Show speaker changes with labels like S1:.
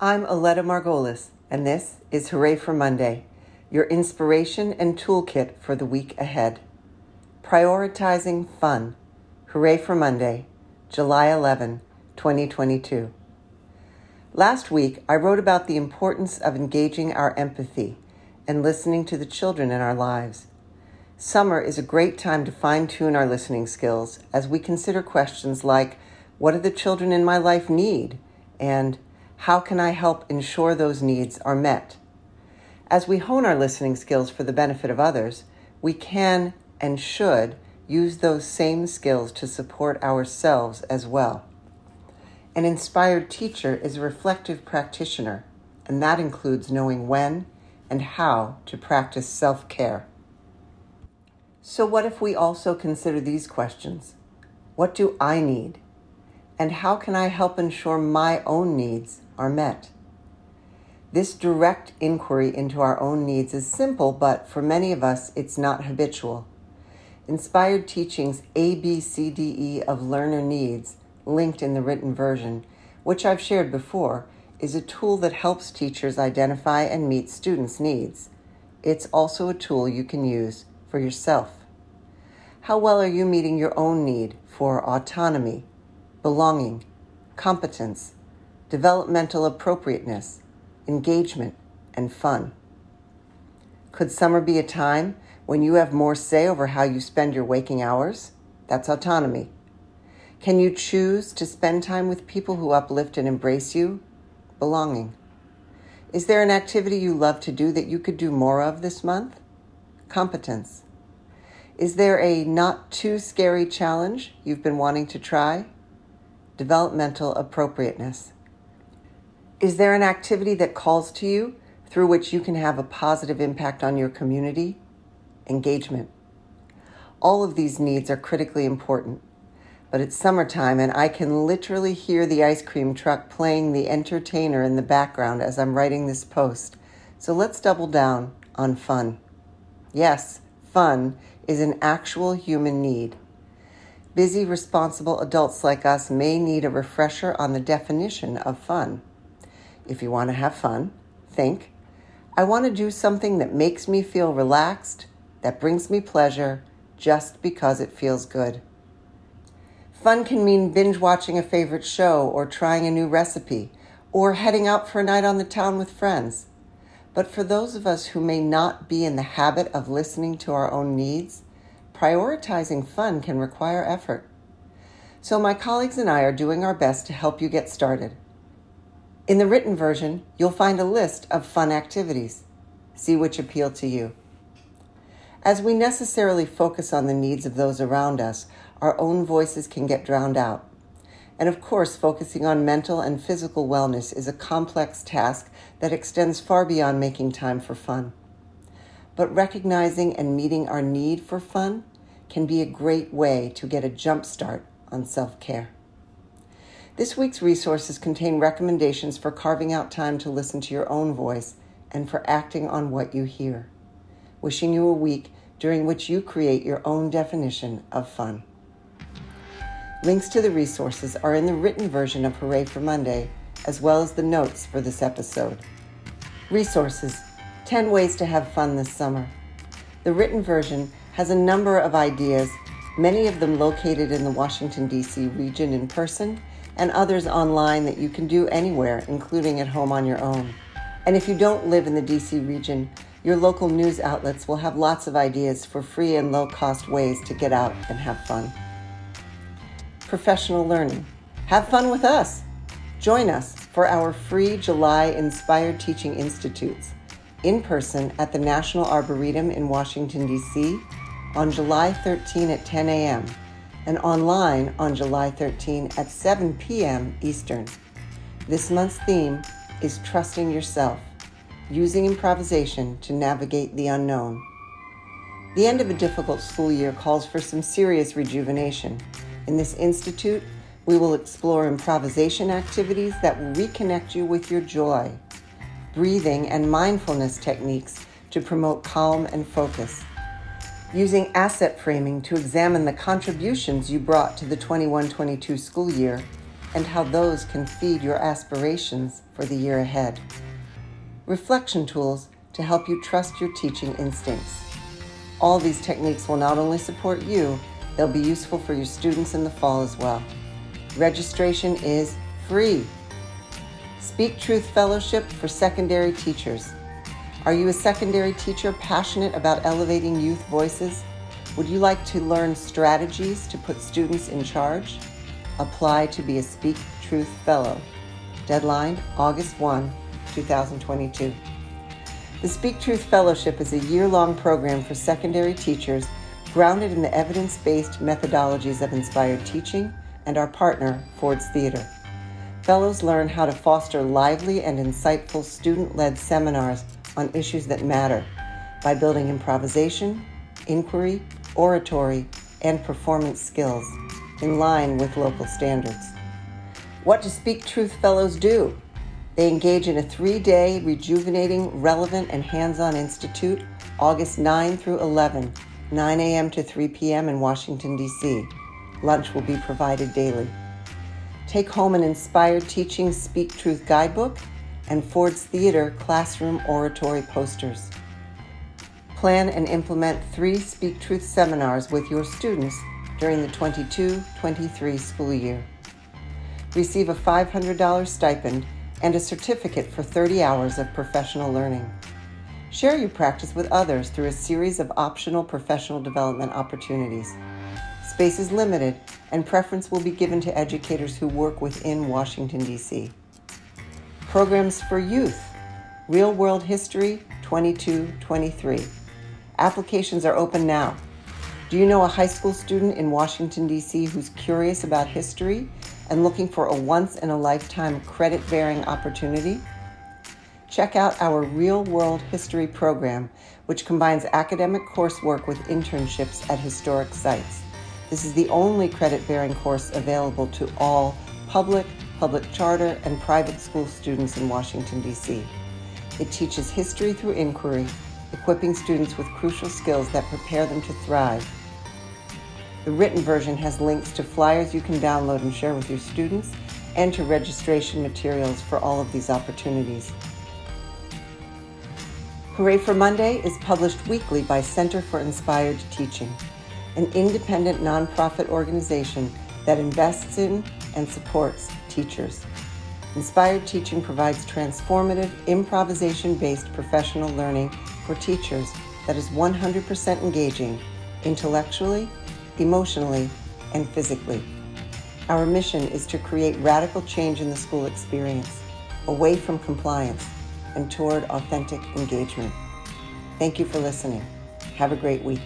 S1: I'm Aleta Margolis, and this is Hooray for Monday, your inspiration and toolkit for the week ahead. Prioritizing Fun. Hooray for Monday, July 11, 2022. Last week, I wrote about the importance of engaging our empathy and listening to the children in our lives. Summer is a great time to fine tune our listening skills as we consider questions like What do the children in my life need? and How can I help ensure those needs are met? As we hone our listening skills for the benefit of others, we can and should use those same skills to support ourselves as well. An inspired teacher is a reflective practitioner, and that includes knowing when and how to practice self care. So, what if we also consider these questions? What do I need? And how can I help ensure my own needs are met? This direct inquiry into our own needs is simple, but for many of us, it's not habitual. Inspired Teaching's ABCDE of Learner Needs, linked in the written version, which I've shared before, is a tool that helps teachers identify and meet students' needs. It's also a tool you can use for yourself. How well are you meeting your own need for autonomy, belonging, competence, developmental appropriateness, engagement, and fun? Could summer be a time when you have more say over how you spend your waking hours? That's autonomy. Can you choose to spend time with people who uplift and embrace you? Belonging. Is there an activity you love to do that you could do more of this month? Competence. Is there a not too scary challenge you've been wanting to try? Developmental appropriateness. Is there an activity that calls to you through which you can have a positive impact on your community? Engagement. All of these needs are critically important, but it's summertime and I can literally hear the ice cream truck playing the entertainer in the background as I'm writing this post. So let's double down on fun. Yes, fun is an actual human need. Busy, responsible adults like us may need a refresher on the definition of fun. If you want to have fun, think I want to do something that makes me feel relaxed, that brings me pleasure, just because it feels good. Fun can mean binge watching a favorite show or trying a new recipe or heading out for a night on the town with friends. But for those of us who may not be in the habit of listening to our own needs, prioritizing fun can require effort. So, my colleagues and I are doing our best to help you get started. In the written version, you'll find a list of fun activities. See which appeal to you. As we necessarily focus on the needs of those around us, our own voices can get drowned out. And of course, focusing on mental and physical wellness is a complex task that extends far beyond making time for fun. But recognizing and meeting our need for fun can be a great way to get a jump start on self care. This week's resources contain recommendations for carving out time to listen to your own voice and for acting on what you hear. Wishing you a week during which you create your own definition of fun. Links to the resources are in the written version of Hooray for Monday, as well as the notes for this episode. Resources 10 Ways to Have Fun This Summer. The written version has a number of ideas, many of them located in the Washington, D.C. region in person, and others online that you can do anywhere, including at home on your own. And if you don't live in the D.C. region, your local news outlets will have lots of ideas for free and low cost ways to get out and have fun professional learning. Have fun with us. Join us for our free July Inspired Teaching Institutes in person at the National Arboretum in Washington, D.C. on July 13 at 10 a.m. and online on July 13 at 7 p.m. Eastern. This month's theme is Trusting Yourself, using improvisation to navigate the unknown. The end of a difficult school year calls for some serious rejuvenation. In this institute, we will explore improvisation activities that will reconnect you with your joy, breathing and mindfulness techniques to promote calm and focus, using asset framing to examine the contributions you brought to the 21 22 school year, and how those can feed your aspirations for the year ahead. Reflection tools to help you trust your teaching instincts. All these techniques will not only support you, they'll be useful for your students in the fall as well. Registration is free. Speak Truth Fellowship for Secondary Teachers. Are you a secondary teacher passionate about elevating youth voices? Would you like to learn strategies to put students in charge? Apply to be a Speak Truth Fellow. Deadline August 1, 2022. The Speak Truth Fellowship is a year long program for secondary teachers grounded in the evidence based methodologies of inspired teaching and our partner, Ford's Theater. Fellows learn how to foster lively and insightful student led seminars on issues that matter by building improvisation, inquiry, oratory, and performance skills in line with local standards. What do Speak Truth Fellows do? They engage in a three day rejuvenating, relevant, and hands on institute August 9 through 11, 9 a.m. to 3 p.m. in Washington, D.C. Lunch will be provided daily. Take home an inspired teaching Speak Truth guidebook and Ford's Theater classroom oratory posters. Plan and implement three Speak Truth seminars with your students during the 22 23 school year. Receive a $500 stipend and a certificate for 30 hours of professional learning. Share your practice with others through a series of optional professional development opportunities. Space is limited, and preference will be given to educators who work within Washington, D.C. Programs for Youth Real World History 22 23. Applications are open now. Do you know a high school student in Washington, D.C. who's curious about history and looking for a once in a lifetime credit bearing opportunity? Check out our Real World History program, which combines academic coursework with internships at historic sites. This is the only credit bearing course available to all public, public charter, and private school students in Washington, D.C. It teaches history through inquiry equipping students with crucial skills that prepare them to thrive. The written version has links to flyers you can download and share with your students and to registration materials for all of these opportunities. Hooray for Monday is published weekly by Center for Inspired Teaching, an independent nonprofit organization that invests in and supports teachers. Inspired Teaching provides transformative, improvisation based professional learning for teachers that is 100% engaging intellectually, emotionally, and physically. Our mission is to create radical change in the school experience, away from compliance and toward authentic engagement. Thank you for listening. Have a great week.